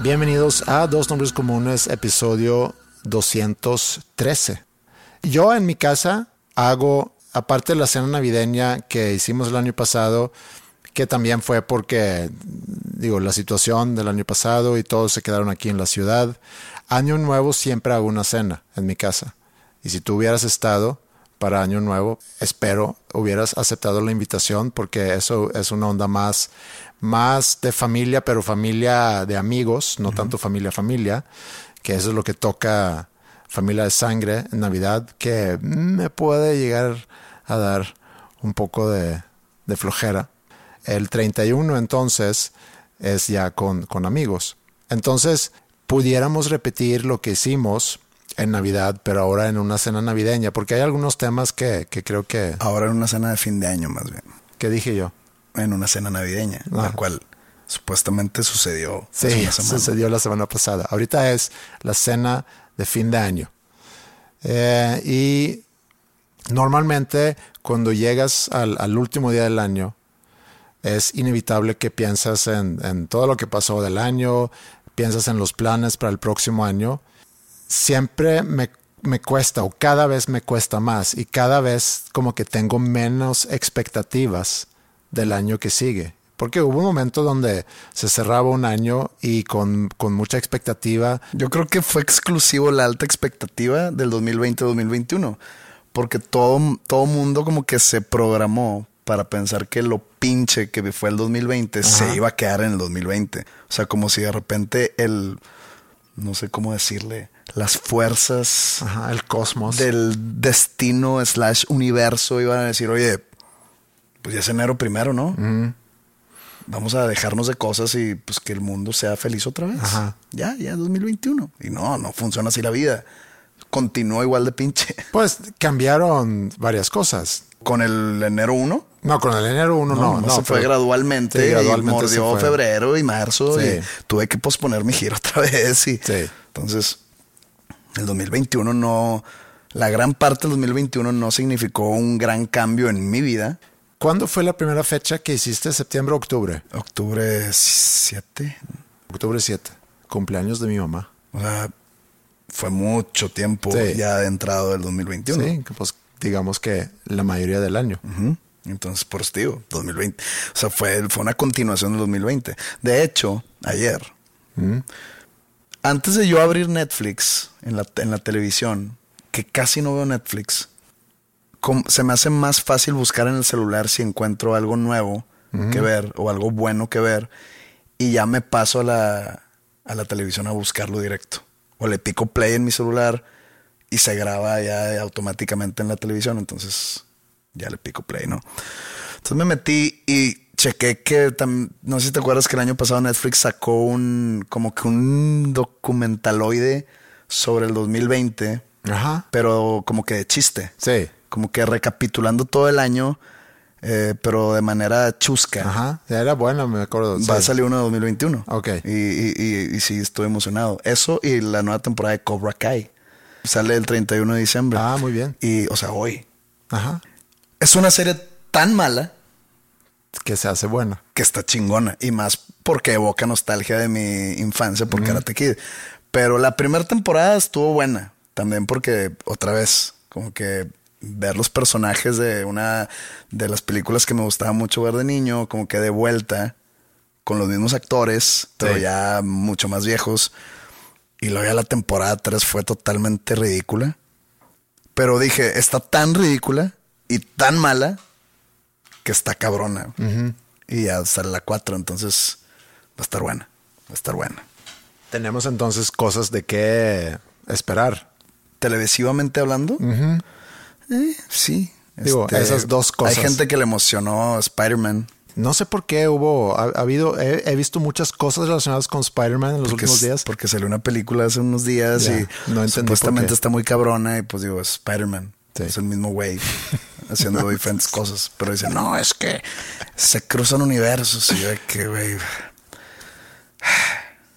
Bienvenidos a Dos Nombres Comunes, episodio 213. Yo en mi casa hago, aparte de la cena navideña que hicimos el año pasado, que también fue porque, digo, la situación del año pasado y todos se quedaron aquí en la ciudad. Año Nuevo siempre hago una cena en mi casa. Y si tú hubieras estado para Año Nuevo, espero hubieras aceptado la invitación porque eso es una onda más, más de familia, pero familia de amigos, no tanto familia familia, que eso es lo que toca familia de sangre en Navidad, que me puede llegar a dar un poco de, de flojera. El 31 entonces es ya con, con amigos. Entonces, pudiéramos repetir lo que hicimos en Navidad, pero ahora en una cena navideña, porque hay algunos temas que, que creo que... Ahora en una cena de fin de año, más bien. ¿Qué dije yo? En una cena navideña, la Ah. cual supuestamente sucedió hace Sí, una semana. sucedió la semana pasada. Ahorita es la cena de fin de año. Eh, y normalmente cuando llegas al, al último día del año, es inevitable que piensas en, en todo lo que pasó del año, piensas en los planes para el próximo año. Siempre me, me cuesta o cada vez me cuesta más y cada vez como que tengo menos expectativas del año que sigue. Porque hubo un momento donde se cerraba un año y con, con mucha expectativa. Yo creo que fue exclusivo la alta expectativa del 2020-2021, porque todo, todo mundo como que se programó para pensar que lo pinche que fue el 2020 se iba a quedar en el 2020. O sea, como si de repente el, no sé cómo decirle, las fuerzas Ajá, el cosmos. del destino slash universo iban a decir, oye, pues ya es enero primero, ¿no? Vamos a dejarnos de cosas y pues que el mundo sea feliz otra vez. Ajá. Ya, ya es 2021. Y no, no funciona así la vida. Continúa igual de pinche. Pues cambiaron varias cosas. Con el enero 1. No, con el enero 1 no, no. se fue gradualmente, Sí, y gradualmente mordió fue. febrero y marzo Sí. y tuve que posponer mi giro otra vez. Y Sí. Entonces, el 2021 no, la gran parte del 2021 no significó un gran cambio en mi vida. ¿Cuándo fue la primera fecha que hiciste? ¿Septiembre o octubre? Octubre 7, Octubre 7. Cumpleaños de mi mamá. o sea, fue mucho tiempo Sí. ya adentrado del 2021. Sí, pues digamos que la mayoría del año. Entonces, por eso digo, 2020. O sea, fue, fue una continuación del 2020. De hecho, ayer, antes de yo abrir Netflix en la, en la televisión, que casi no veo Netflix, se me hace más fácil buscar en el celular si encuentro algo nuevo que ver o algo bueno que ver y ya me paso a la, a la televisión a buscarlo directo. O le pico play en mi celular y se graba ya automáticamente en la televisión. Entonces ya le pico play, ¿no? Entonces me metí y chequé que no sé si te acuerdas que el año pasado Netflix sacó un como que un documentaloide sobre el 2020, Ajá. pero como que de chiste. Sí. Como que recapitulando todo el año, eh, pero de manera chusca. Ajá. Ya era bueno, me acuerdo. Va a salir uno de 2021. Ok. Y, y, y- y sí, estoy emocionado. Eso y la nueva temporada de Cobra Kai. Sale el 31 de diciembre. Ah, muy bien. Y, o sea, hoy. Ajá. Es una serie tan mala Que se hace buena. que está chingona. Y más porque evoca nostalgia de mi infancia por Karate Kid. Pero la primera temporada estuvo buena. También porque, otra vez, como que ver los personajes de una de las películas que me gustaba mucho ver de niño, como que de vuelta, con los mismos actores, pero Sí. ya mucho más viejos. Y luego ya la temporada 3 fue totalmente ridícula. Pero dije, está tan ridícula y tan mala que está cabrona. Y ya sale la 4, entonces va a estar buena. Va a estar buena. Tenemos entonces cosas de qué esperar. Televisivamente hablando, eh, sí. Digo, esas dos cosas. Hay gente que le emocionó Spider-Man. No sé por qué hubo, ha, ha habido, he, he visto muchas cosas relacionadas con Spider-Man en los Porque, últimos días. porque salió una película hace unos días y no supuestamente está muy cabrona y pues digo, Spider-Man. Sí. Es el mismo güey haciendo diferentes cosas. Pero dicen, no, es que se cruzan universos. Y yo, de que güey,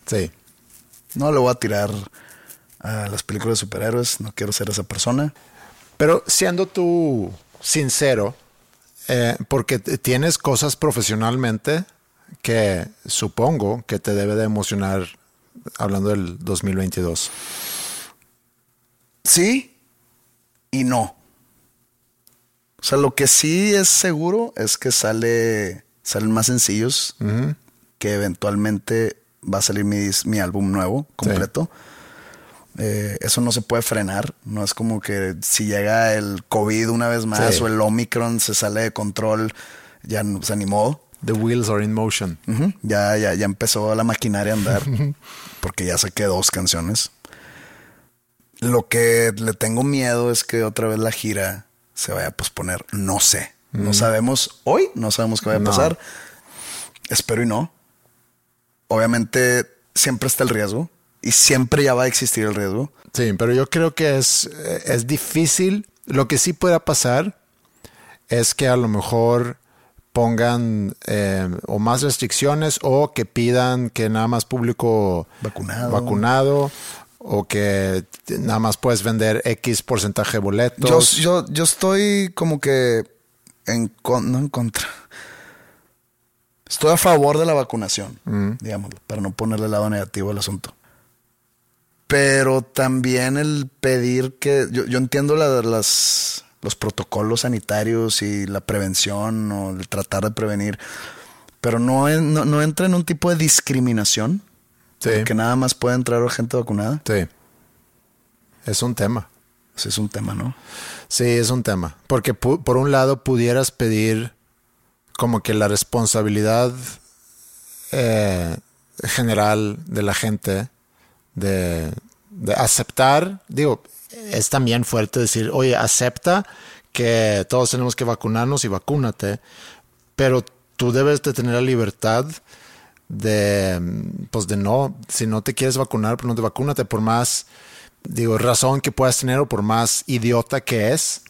Sí. no le voy a tirar a las películas de superhéroes. No quiero ser esa persona. Pero siendo tú sincero, eh, porque tienes cosas profesionalmente que supongo que te debe de emocionar hablando del 2022. Sí y no. O sea, lo que sí es seguro es que sale, salen más sencillos, que eventualmente va a salir mi, mi álbum nuevo, completo. Eh, eso no se puede frenar. No es como que si llega el COVID una vez más Sí. o el Omicron se sale de control, ya no, se animó. The wheels are in motion. Ya, ya, ya empezó la maquinaria a andar. porque ya saqué dos canciones. Lo que le tengo miedo es que otra vez la gira se vaya a posponer. No sé. No sabemos hoy, no sabemos qué va a No. pasar. Espero y no. Obviamente siempre está el riesgo y siempre ya va a existir el riesgo. Sí, pero yo creo que es, eh, es difícil. Lo que sí pueda pasar es que a lo mejor pongan eh, o más restricciones o que pidan que nada más público Vacunado. vacunado o que nada más puedes vender X porcentaje de Yo, boletos. yo, yo estoy como que en con- no en contra. Estoy a favor de la vacunación, digámoslo, para no ponerle el lado negativo al asunto. Pero también el pedir que. Yo, yo entiendo la- las, los protocolos sanitarios y la prevención o el tratar de prevenir, pero no, no, no entra en un tipo de discriminación. Sí. Que nada más puede entrar gente vacunada. Sí. Es un tema. Ese es un tema, ¿no? Sí, es un tema. Porque por un lado pudieras pedir como que la responsabilidad eh, general de la gente de, de aceptar, digo, es también fuerte decir, oye, acepta que todos tenemos que vacunarnos y vacúnate, pero tú debes de tener la libertad de, pues de no, si no te quieres vacunar, pues no te vacúnate por más, digo, razón que puedas tener o por más idiota que es.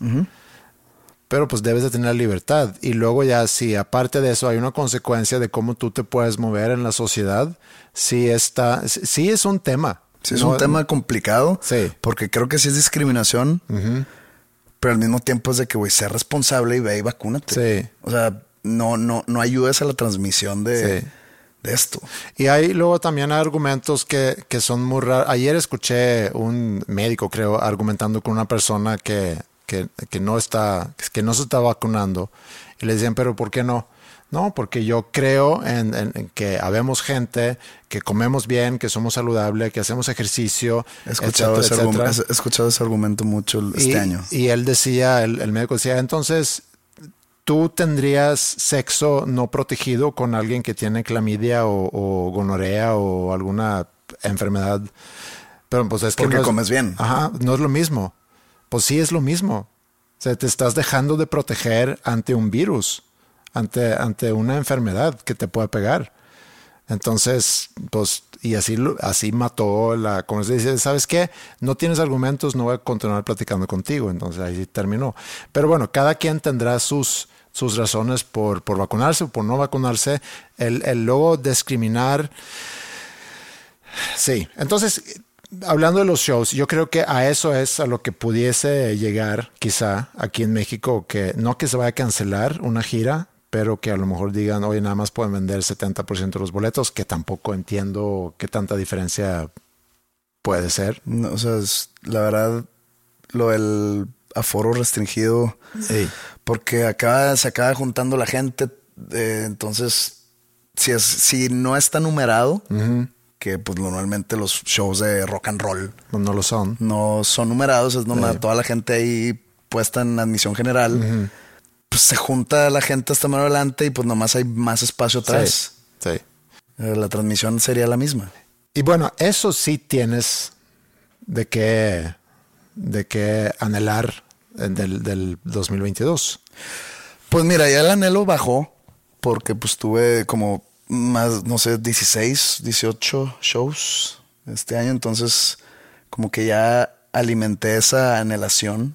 Pero pues debes de tener la libertad. Y luego ya si aparte de eso hay una consecuencia de cómo tú te puedes mover en la sociedad, sí está, sí- es un tema. Sí, es No- un tema complicado. Sí. Porque creo que sí es discriminación. Pero al mismo tiempo es de que, güey, sea responsable y ve y vacúnate. Sí. O sea, no, no, no ayudes a la transmisión de, Sí. de esto. Y hay luego también argumentos que, que son muy raros. Ayer escuché un médico, creo, argumentando con una persona que, que, que no está, que no se está vacunando. Y le decían, pero ¿por qué no? No, porque yo creo en, en- en que habemos gente, que comemos bien, que somos saludables, que hacemos ejercicio. He escuchado, etcétera, ese, etcétera. argumento, he escuchado ese argumento mucho este y, año. Y él decía, el, el médico decía, entonces, ¿tú tendrías sexo no protegido con alguien que tiene clamidia o, o gonorrea o alguna enfermedad? Pero pues es que Porque no es- comes bien. Ajá, no es lo mismo. Pues sí es lo mismo. O sea, te estás dejando de proteger ante un virus, ante, ante una enfermedad que te puede pegar. Entonces, pues, y así, así mató la, como se dice, ¿sabes qué? No tienes argumentos, no voy a continuar platicando contigo. Entonces ahí terminó. Pero bueno, cada quien tendrá sus, sus razones por, por vacunarse o por no vacunarse. El, el luego discriminar. Sí, entonces hablando de los shows, yo creo que a eso es a lo que pudiese llegar quizá aquí en México, que no que se vaya a cancelar una gira, pero que a lo mejor digan, oye, nada más pueden vender 70% de los boletos, que tampoco entiendo qué tanta diferencia puede ser. No, o sea, es- la verdad, lo del aforo restringido, Sí. porque acaba, se acaba juntando la gente, eh, entonces, si, es, si no está numerado, que pues normalmente los shows de rock and roll no lo son. no son numerados, es nomás Sí. toda la gente ahí puesta en admisión general, pues se junta la gente hasta más adelante y pues nomás hay más espacio atrás. Sí. sí. Eh, La transmisión sería la misma. Y bueno, eso sí tienes de qué, de qué anhelar del, del 2022. Pues mira, ya el anhelo bajó porque pues tuve como más, no sé, 16, 18 shows este año, entonces como que ya alimenté esa anhelación,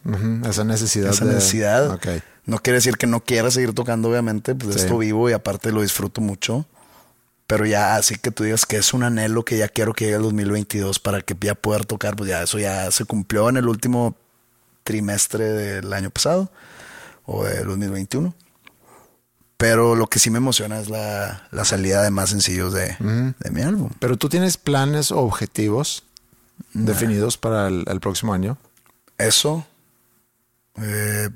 Esa necesidad. esa de- necesidad. Ok. No quiere decir que no quiera seguir tocando, obviamente, pues Sí. esto vivo y aparte lo disfruto mucho. Pero ya así que tú digas que es un anhelo que ya quiero que llegue el 2022 para que ya poder tocar, pues ya eso ya se cumplió en el último trimestre del año pasado o del 2021. Pero lo que sí me emociona es la, la salida de más sencillos de, de mi álbum. Pero tú tienes planes o objetivos definidos para el, el próximo año. Eso. eh,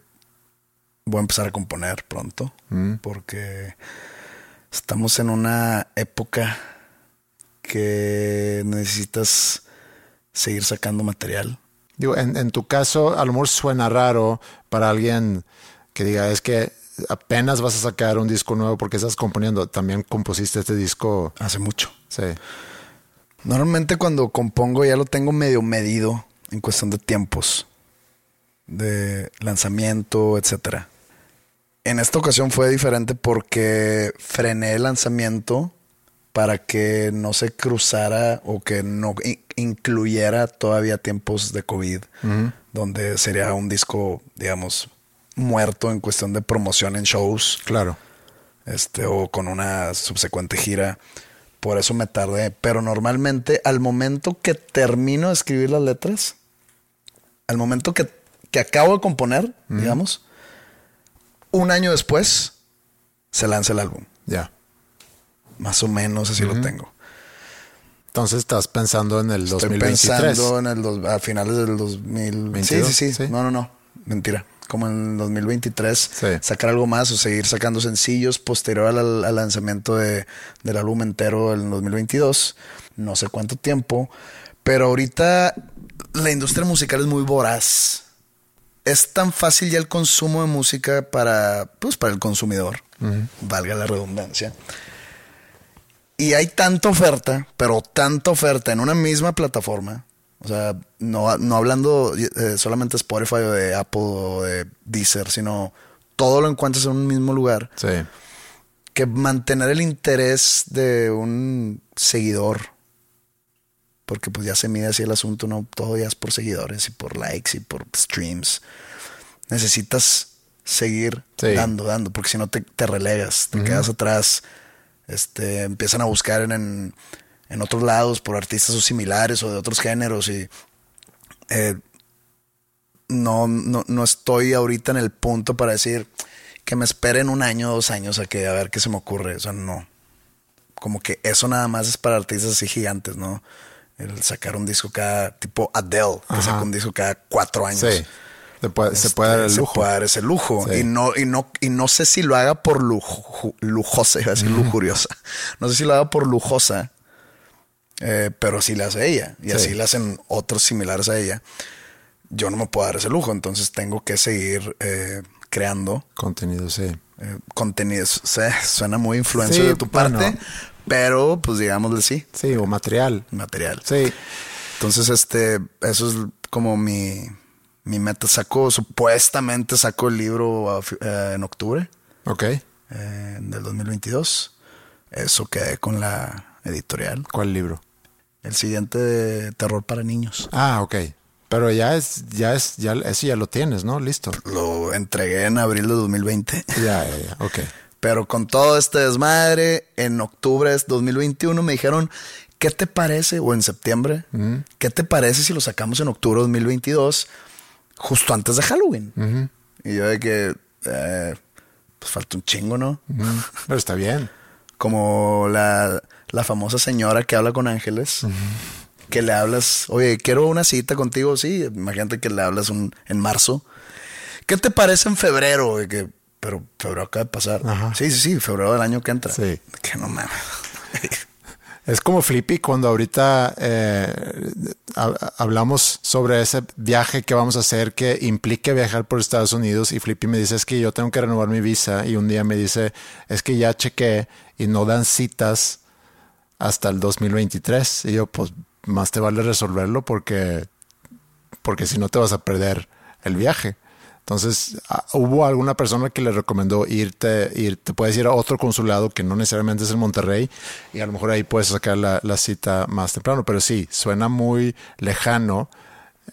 voy a empezar a componer pronto. Porque estamos en una época que necesitas seguir sacando material. Digo, en, en tu caso, a lo mejor suena raro para alguien que diga, es que apenas vas a sacar un disco nuevo porque estás componiendo. También compusiste este disco. Hace mucho. Sí. Normalmente cuando compongo ya lo tengo medio medido en cuestión de tiempos. De lanzamiento, etcétera. En esta ocasión fue diferente porque frené el lanzamiento para que no se cruzara o que no incluyera todavía tiempos de COVID, donde sería un disco, digamos, muerto en cuestión de promoción en shows Claro. este, o con una subsecuente gira. Por eso me tardé. Pero normalmente, al momento que termino de escribir las letras, al momento que, que acabo de componer, digamos, un año después se lanza el álbum. Ya. Más o menos así lo tengo. Entonces estás pensando en el Estoy 2023. pensando en el dos- a finales del 2000. 22, sí, sí, sí, sí. No, no, no. Mentira. Como en el 2023, Sí. sacar algo más o seguir sacando sencillos posterior al, al lanzamiento de- del álbum entero en 2022. No sé cuánto tiempo. Pero ahorita la industria musical es muy voraz. Es tan fácil ya el consumo de música para, pues, para el consumidor. Valga la redundancia. Y hay tanta oferta, pero tanta oferta en una misma plataforma. O sea, no, no hablando eh, solamente de Spotify o de Apple o de Deezer, sino todo lo encuentras en un mismo lugar. Sí. Que mantener el interés de un seguidor, porque pues ya se mide así el asunto, no todo ya es por seguidores y por likes y por streams. Necesitas seguir Sí. dando, dando, porque si no te, te relegas, te quedas atrás. Este, empiezan a buscar en, en, en otros lados por artistas o similares o de otros géneros y eh, no, no, no estoy ahorita en el punto para decir que me esperen un año o dos años a que a ver qué se me ocurre. O sea, no. Como que eso nada más es para artistas así gigantes, ¿no? El sacar un disco cada, tipo Adele, que Ajá. saca un disco cada cuatro años. Sí. Se puede, se puede dar el Este, lujo. Se puede dar ese lujo. Sí. Y no, y no, y no sé si lo haga por lujo, lujosa, iba a decir lujuriosa. No sé si lo haga por lujosa, eh, pero sí la hace ella. Y Sí. así la hacen otros similares a ella. Yo no me puedo dar ese lujo, entonces tengo que seguir eh, creando Contenido, sí. eh, contenidos. O sea, suena muy influencer Sí, de tu parte, pero pues digámosle sí, Sí, o material. material. Sí. Entonces, este, eso es como mi, mi meta. Saco, supuestamente saco el libro a eh, en octubre Ok. eh, del 2022. Eso quedé con la editorial. ¿Cuál libro? El siguiente de terror para niños. Ah, ok. Pero ya es, ya es, ya, eso ya lo tienes, ¿no? Listo. Lo entregué en abril de 2020. Ya, ya, ya. Ok. Pero con todo este desmadre, en octubre de 2021 me dijeron ¿qué te parece? O en septiembre, ¿qué te parece si lo sacamos en octubre de 2022, justo antes de Halloween? Y yo de que, eh, pues falta un chingo, ¿no? Pero está bien. Como la, la famosa señora que habla con ángeles. Que le hablas, oye, quiero una cita contigo, sí. Imagínate que le hablas un, en marzo. ¿Qué te parece en febrero? Que, pero febrero acaba de pasar. Ajá. Sí, sí, sí, febrero del año que entra. Sí. Que no mames. Es como Flippy cuando ahorita eh, ha- hablamos sobre ese viaje que vamos a hacer que implique viajar por Estados Unidos y Flippy me dice es que yo tengo que renovar mi visa y un día me dice es que ya chequé y no dan citas hasta el 2023 y yo pues más te vale resolverlo porque porque si no te vas a perder el viaje. Entonces, ah, hubo alguna persona que le recomendó irte, ir, te puedes ir a otro consulado que no necesariamente es en Monterrey y a lo mejor ahí puedes sacar la, la cita más temprano. Pero sí, suena muy lejano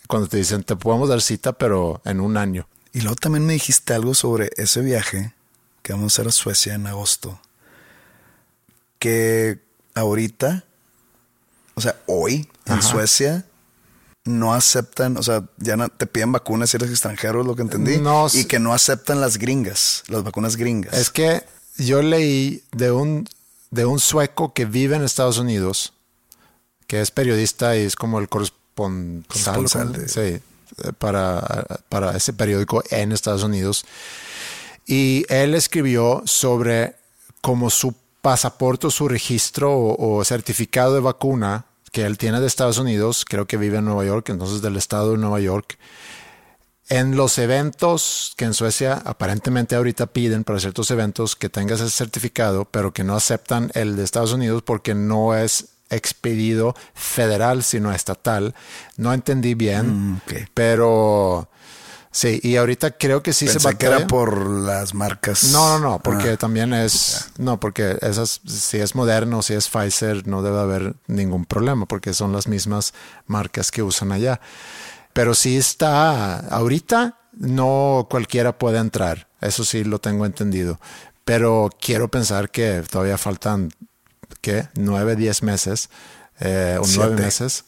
cuando te dicen te podemos dar cita, pero en un año. Y luego también me dijiste algo sobre ese viaje que vamos a hacer a Suecia en agosto. Que ahorita, o sea, hoy en. Suecia no aceptan, o sea, ya no- te piden vacunas si eres extranjero, es lo que entendí. No, y que no aceptan las gringas, las vacunas gringas. Es que yo leí de un, de un sueco que vive en Estados Unidos, que es periodista y es como el corresponsal, sí, eh, para, para ese periódico en Estados Unidos. Y él escribió sobre cómo su pasaporte o su registro o, o certificado de vacuna que él tiene de Estados Unidos, creo que vive en Nueva York, entonces del estado de Nueva York, en los eventos que en Suecia aparentemente ahorita piden para ciertos eventos que tengas ese certificado, pero que no aceptan el de Estados Unidos porque no es expedido federal, sino estatal. No entendí bien, Mm, pero sí, y ahorita creo que sí se Pensé que batalla. era por las marcas. No, no, no, porque Ah. también es, no, porque esas, si es moderno, si es Pfizer, no debe haber ningún problema, porque son las mismas marcas que usan allá. Pero sí está, ahorita no cualquiera puede entrar, eso sí lo tengo entendido. Pero quiero pensar que todavía faltan, ¿qué? Nueve, diez meses, eh, o nueve Siete. meses.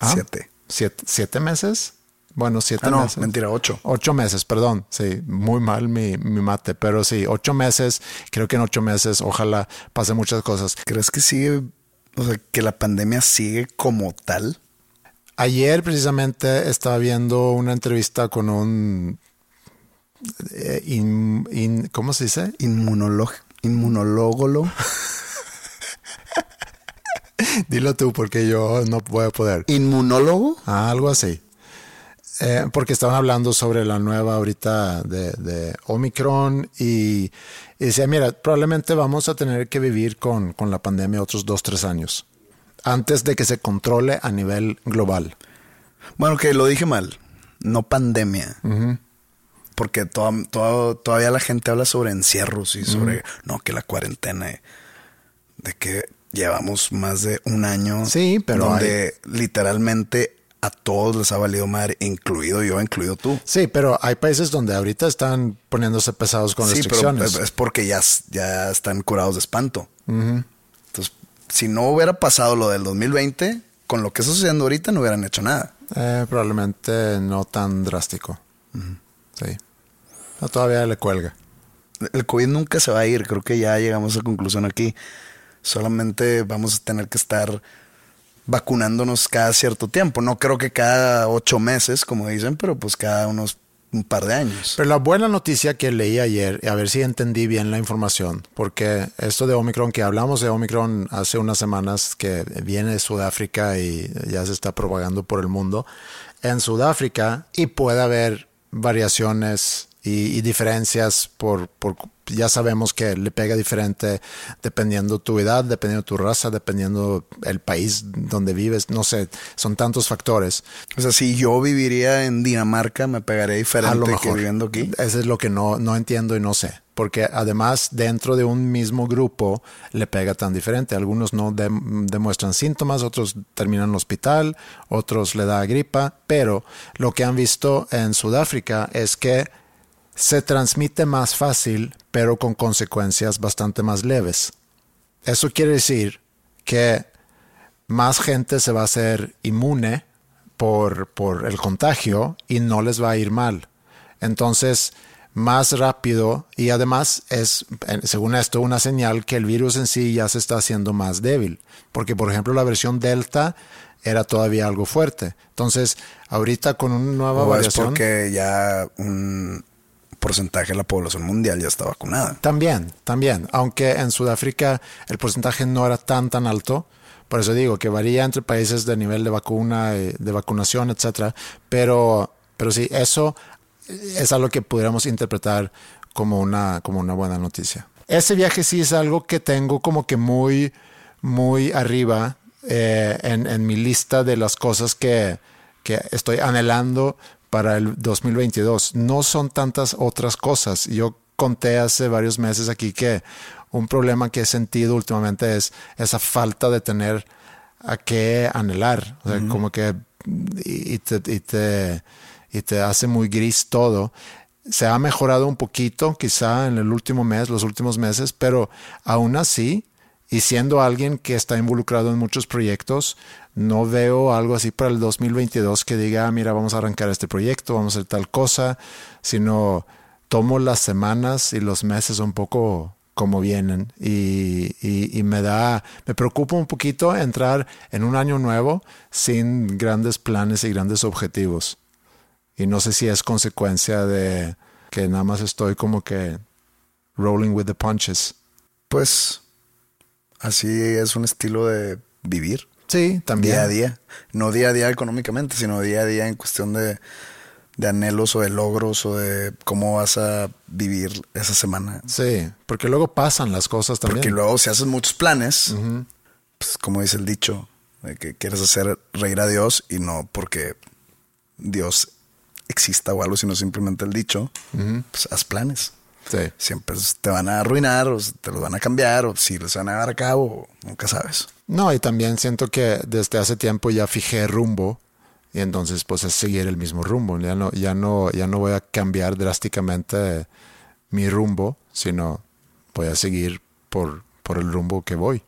Ah, Siete. ¿Siete, siete meses? Bueno, siete Ah, no, meses. mentira, ocho. Ocho meses, perdón. Sí, muy mal mi, mi mate, pero sí, ocho meses. Creo que en ocho meses, ojalá pase muchas cosas. ¿Crees que sigue, o sea, que la pandemia sigue como tal? Ayer precisamente estaba viendo una entrevista con un... eh, in- in- ¿Cómo se dice? Inmunólogo. Inmunológolo. Dilo tú porque yo no voy a poder. ¿Inmunólogo? Ah, algo así. Eh, porque estaban hablando sobre la nueva ahorita de, de Omicron y, y decía, mira, probablemente vamos a tener que vivir con, con la pandemia otros dos, tres años antes de que se controle a nivel global. Bueno, que lo dije mal. No pandemia. Porque toda- toda- todavía la gente habla sobre encierros y sobre, no, que la cuarentena, de que llevamos más de un año. Sí, pero Donde literalmente a todos les ha valido madre, incluido yo, incluido tú. Sí, pero hay países donde ahorita están poniéndose pesados con sí, pero restricciones. es porque ya, ya están curados de espanto. Entonces, si no hubiera pasado lo del 2020, con lo que está sucediendo ahorita no hubieran hecho nada. Eh, probablemente no tan drástico. Sí. No, todavía le cuelga. El COVID nunca se va a ir, creo que ya llegamos a conclusión aquí. Solamente vamos a tener que estar vacunándonos cada cierto tiempo. No creo que cada ocho meses, como dicen, pero pues cada unos un par de años. Pero la buena noticia que leí ayer, a ver si entendí bien la información, porque esto de Omicron, que hablamos de Omicron hace unas semanas, que viene de Sudáfrica y ya se está propagando por el mundo, en Sudáfrica y puede haber variaciones y, y diferencias por, por, ya sabemos que le pega diferente dependiendo tu edad, dependiendo tu raza, dependiendo el país donde vives, no sé, son tantos factores. o sea, si yo viviría en Dinamarca, me pegaría A diferente lo que mejor. viviendo aquí. Eso es lo que no, no entiendo y no sé. Porque además dentro de un mismo grupo le pega tan diferente. Algunos no dem- demuestran síntomas, otros terminan en el hospital, otros le da gripa. Pero lo que han visto en Sudáfrica es que se transmite más fácil, pero con consecuencias bastante más leves. Eso quiere decir que más gente se va a hacer inmune por, por el contagio y no les va a ir mal. Entonces, más rápido y además es, según esto, una señal que el virus en sí ya se está haciendo más débil. Porque, por ejemplo, la versión Delta era todavía algo fuerte. Entonces, ahorita con una nueva O es porque ya un porcentaje de la población mundial ya está vacunada. También, también. Aunque en Sudáfrica el porcentaje no era tan, tan alto. Por eso digo que varía entre países de nivel de vacuna, eh, de vacunación, etcétera. Pero, pero sí, eso es algo que pudiéramos interpretar como una, como una buena noticia. Ese viaje sí es algo que tengo como que muy, muy arriba eh, en, en mi lista de las cosas que, que estoy anhelando para el 2022. No son tantas otras cosas. Yo conté hace varios meses aquí que un problema que he sentido últimamente es esa falta de tener a qué anhelar. O sea, como que y y te, y te, y te hace muy gris todo. Se ha mejorado un poquito, quizá en el último mes, los últimos meses, pero aún así, y siendo alguien que está involucrado en muchos proyectos, no veo algo así para el 2022 que diga, "Ah, mira, vamos a arrancar este proyecto, vamos a hacer tal cosa, sino tomo las semanas y los meses un poco como vienen y, me da, me preocupa un poquito entrar en un año nuevo sin grandes planes y grandes objetivos. Y no sé si es consecuencia de que nada más estoy como que rolling with the punches. Pues así es un estilo de vivir Sí, también. día a día. No día a día económicamente, sino día a día en cuestión de, de anhelos o de logros o de cómo vas a vivir esa semana. Sí, porque luego pasan las cosas también. Porque luego si haces muchos planes, pues como dice el dicho, de que quieres hacer reír a Dios y no porque Dios exista o algo, sino simplemente el dicho, pues haz planes. Sí. Siempre te van a arruinar o te los van a cambiar o si les van a dar a cabo, nunca sabes. No, y también siento que desde hace tiempo ya fijé rumbo y entonces pues es seguir el mismo rumbo. Ya no, ya no, ya no voy a cambiar drásticamente mi rumbo, sino voy a seguir por, por el rumbo que voy.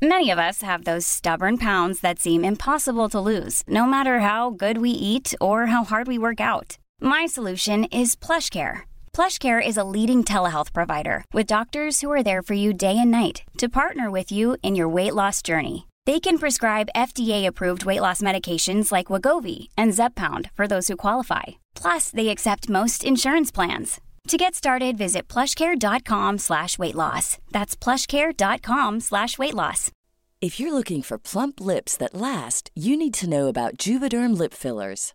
Many of us have those stubborn pounds that seem impossible to lose, no matter how good we eat or how hard we work out. My solution is PlushCare. PlushCare is a leading telehealth provider with doctors who are there for you day and night to partner with you in your weight loss journey. They can prescribe FDA-approved weight loss medications like Wagovi and Zepbound for those who qualify. Plus, they accept most insurance plans. To get started, visit plushcare.com slash weight loss. That's plushcare.com slash weight loss. If you're looking for plump lips that last, you need to know about Juvederm lip fillers.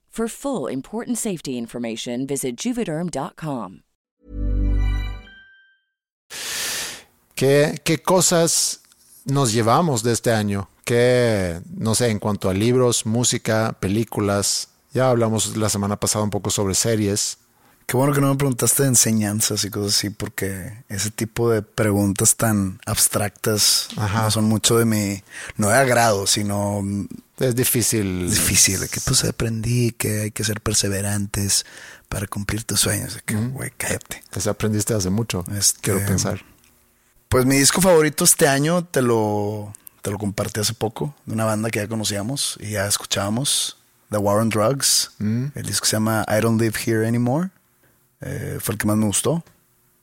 For full important safety information, visit juvederm.com. ¿Qué, cosas nos llevamos de este año? ¿Qué, no sé, en cuanto a libros, música, películas? Ya hablamos la semana pasada un poco sobre series. Qué bueno que no me preguntaste de enseñanzas y cosas así, porque ese tipo de preguntas tan abstractas Ajá. no son mucho de mi, no de agrado, sino Es difícil. difícil. De que pues aprendí que hay que ser perseverantes para cumplir tus sueños. De que, güey, cállate. Eso aprendiste hace mucho. Este- Quiero pensar. Pues mi disco favorito este año te lo, te lo compartí hace poco, de una banda que ya conocíamos y ya escuchábamos, The War on Drugs. El disco se llama I Don't Live Here Anymore. Eh, fue el que más me gustó.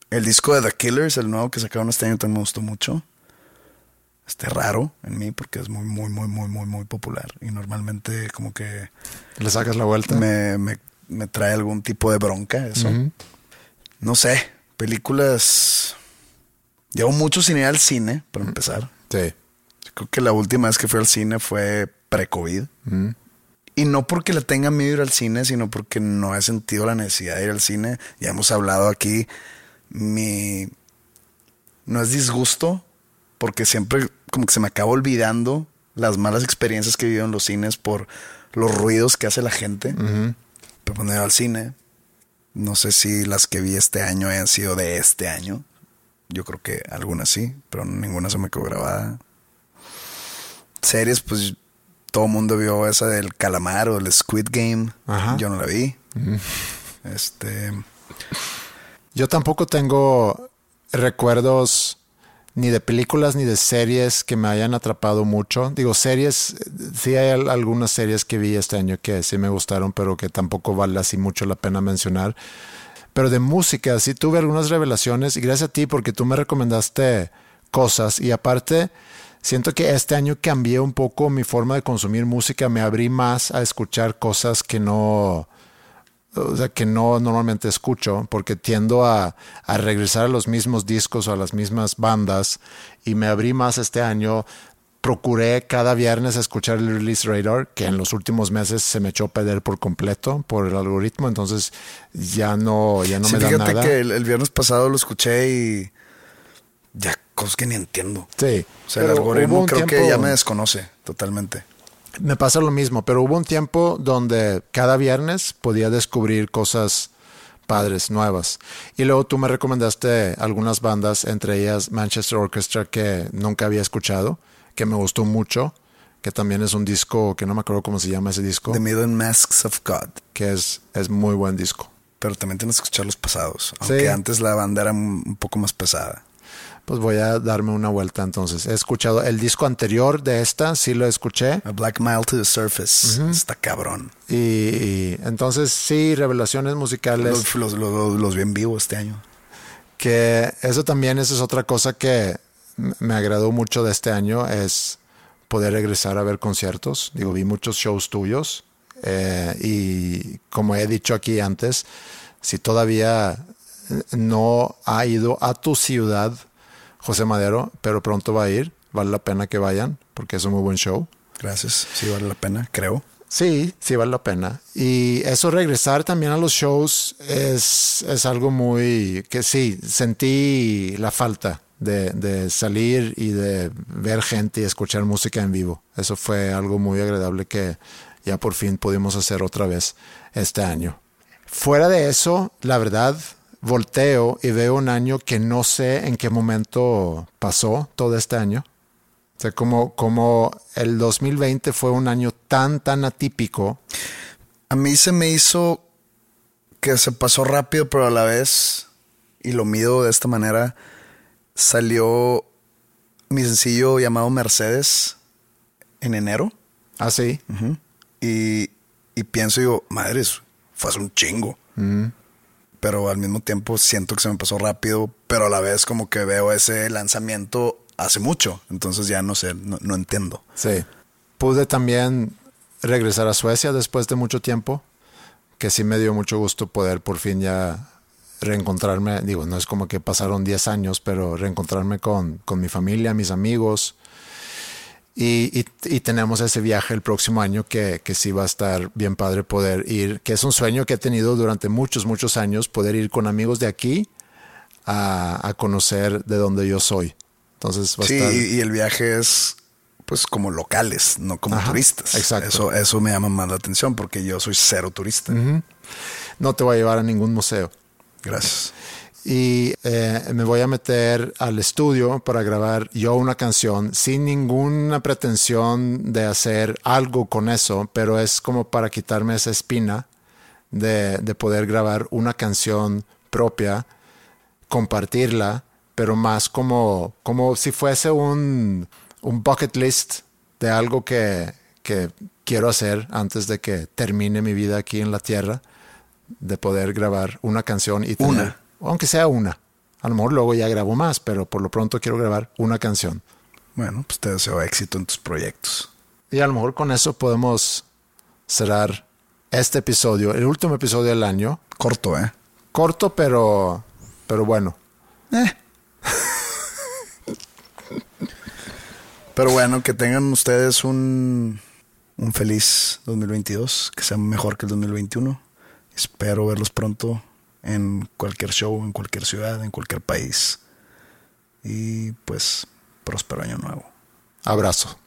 El disco de The Killers, el nuevo que sacaron este año, también me gustó mucho. esté raro en mí porque es muy, muy, muy, muy, muy, muy popular. Y normalmente como que Le sacas la vuelta. me, me, me trae algún tipo de bronca eso. No sé, películas... Llevo mucho sin ir al cine, para empezar. Sí. Creo que la última vez que fui al cine fue pre-COVID. Y no porque le tenga miedo ir al cine, sino porque no he sentido la necesidad de ir al cine. Ya hemos hablado aquí. Mi. No es disgusto, porque siempre como que se me acaba olvidando las malas experiencias que he vivido en los cines por los ruidos que hace la gente. Pero cuando he ido al cine, no sé si las que vi este año hayan sido de este año. Yo creo que algunas sí, pero ninguna se me quedó grabada. Series, pues todo el mundo vio esa del calamar o el Squid Game. Ajá. Yo no la vi. Este. Yo tampoco tengo recuerdos ni de películas ni de series que me hayan atrapado mucho. Digo, series, sí hay al- algunas series que vi este año que sí me gustaron, pero que tampoco vale así mucho la pena mencionar. Pero de música, sí tuve algunas revelaciones y gracias a ti porque tú me recomendaste cosas y aparte siento que este año cambié un poco mi forma de consumir música, me abrí más a escuchar cosas que no, o sea, que no normalmente escucho, porque tiendo a, a regresar a los mismos discos o a las mismas bandas y me abrí más este año. Procuré cada viernes escuchar el Release Radar, que en los últimos meses se me echó a perder por completo por el algoritmo, entonces ya no, ya no sí, me da fíjate nada. que el, el viernes pasado lo escuché y. Ya, cosas que ni entiendo. Sí, O sea, el algoritmo creo que ya me desconoce totalmente. Me pasa lo mismo, pero hubo un tiempo donde cada viernes podía descubrir cosas padres, nuevas. Y luego tú me recomendaste algunas bandas, entre ellas Manchester Orchestra, que nunca había escuchado, que me gustó mucho, que también es un disco, que no me acuerdo cómo se llama ese disco, The Million Masks of God. que es, es muy buen disco. Pero también tienes que escuchar los pasados. Sí. Aunque antes la banda era un poco más pesada. Pues voy a darme una vuelta entonces. He escuchado el disco anterior de esta, sí lo escuché. A Black Mile to the Surface. Está cabrón. Y, y entonces sí, revelaciones musicales. Los, los, los- los vi en vivo este año. que eso también esa es otra cosa que me agradó mucho de este año es poder regresar a ver conciertos digo vi muchos shows tuyos eh, y como he dicho aquí antes si todavía no ha ido a tu ciudad José Madero pero pronto va a ir vale la pena que vayan porque es un muy buen show Gracias. Sí, vale la pena, creo. Sí, sí vale la pena. Y eso regresar también a los shows es, es algo muy que sí, sentí la falta de, de salir y de ver gente y escuchar música en vivo. Eso fue algo muy agradable que ya por fin pudimos hacer otra vez este año. Fuera de eso, la verdad, volteo y veo un año que no sé en qué momento pasó todo este año. O sea, como, como el 2020 fue un año tan, tan atípico. A mí se me hizo que se pasó rápido, pero a la vez, y lo mido de esta manera, salió mi sencillo llamado Mercedes en enero. Así. Y, y pienso, digo, madres, fue hace un chingo. Pero al mismo tiempo siento que se me pasó rápido, pero a la vez como que veo ese lanzamiento hace mucho. Entonces ya no sé, no, no entiendo. Sí. Pude también regresar a Suecia después de mucho tiempo, que sí me dio mucho gusto poder por fin ya reencontrarme. Digo, no es como que pasaron 10 años, pero reencontrarme con, con mi familia, mis amigos. Y, y- y tenemos ese viaje el próximo año que, que sí va a estar bien padre poder ir, que es un sueño que he tenido durante muchos, muchos años, poder ir con amigos de aquí a, a conocer de donde yo soy. Entonces va a Sí, estar... y, el viaje es pues como locales, no como Ajá, turistas. exacto. Eso, eso me llama más la atención porque yo soy cero turista. No te voy a llevar a ningún museo. Gracias. Y eh, me voy a meter al estudio para grabar yo una canción sin ninguna pretensión de hacer algo con eso, pero es como para quitarme esa espina de, de poder grabar una canción propia, compartirla, pero más como, como si fuese un, un bucket list de algo que, que quiero hacer antes de que termine mi vida aquí en la tierra de poder grabar una canción y tener, Una. Aunque sea una. A lo mejor luego ya grabo más, pero por lo pronto quiero grabar una canción. Bueno, pues te deseo éxito en tus proyectos. Y a lo mejor con eso podemos cerrar este episodio, el último episodio del año. Corto, ¿eh? Corto, pero, pero bueno. Eh. Pero bueno, que tengan ustedes un, un feliz 2022, que sea mejor que el 2021. Espero verlos pronto en cualquier show, en cualquier ciudad, en cualquier país. Y pues, próspero año nuevo. Abrazo.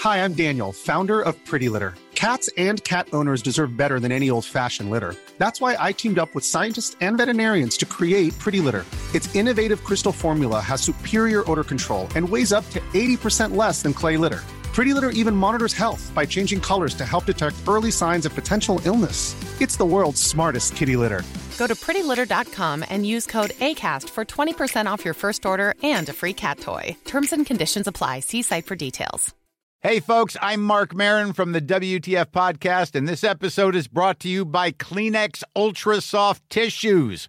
Hi, I'm Daniel, founder of Pretty Litter. Cats and cat owners deserve better than any old fashioned litter. That's why I teamed up with scientists and veterinarians to create Pretty Litter. Its innovative crystal formula has superior odor control and weighs up to 80% less than clay litter. Pretty Litter even monitors health by changing colors to help detect early signs of potential illness. It's the world's smartest kitty litter. Go to prettylitter.com and use code ACAST for 20% off your first order and a free cat toy. Terms and conditions apply. See site for details. Hey, folks, I'm Mark Marin from the WTF Podcast, and this episode is brought to you by Kleenex Ultra Soft Tissues,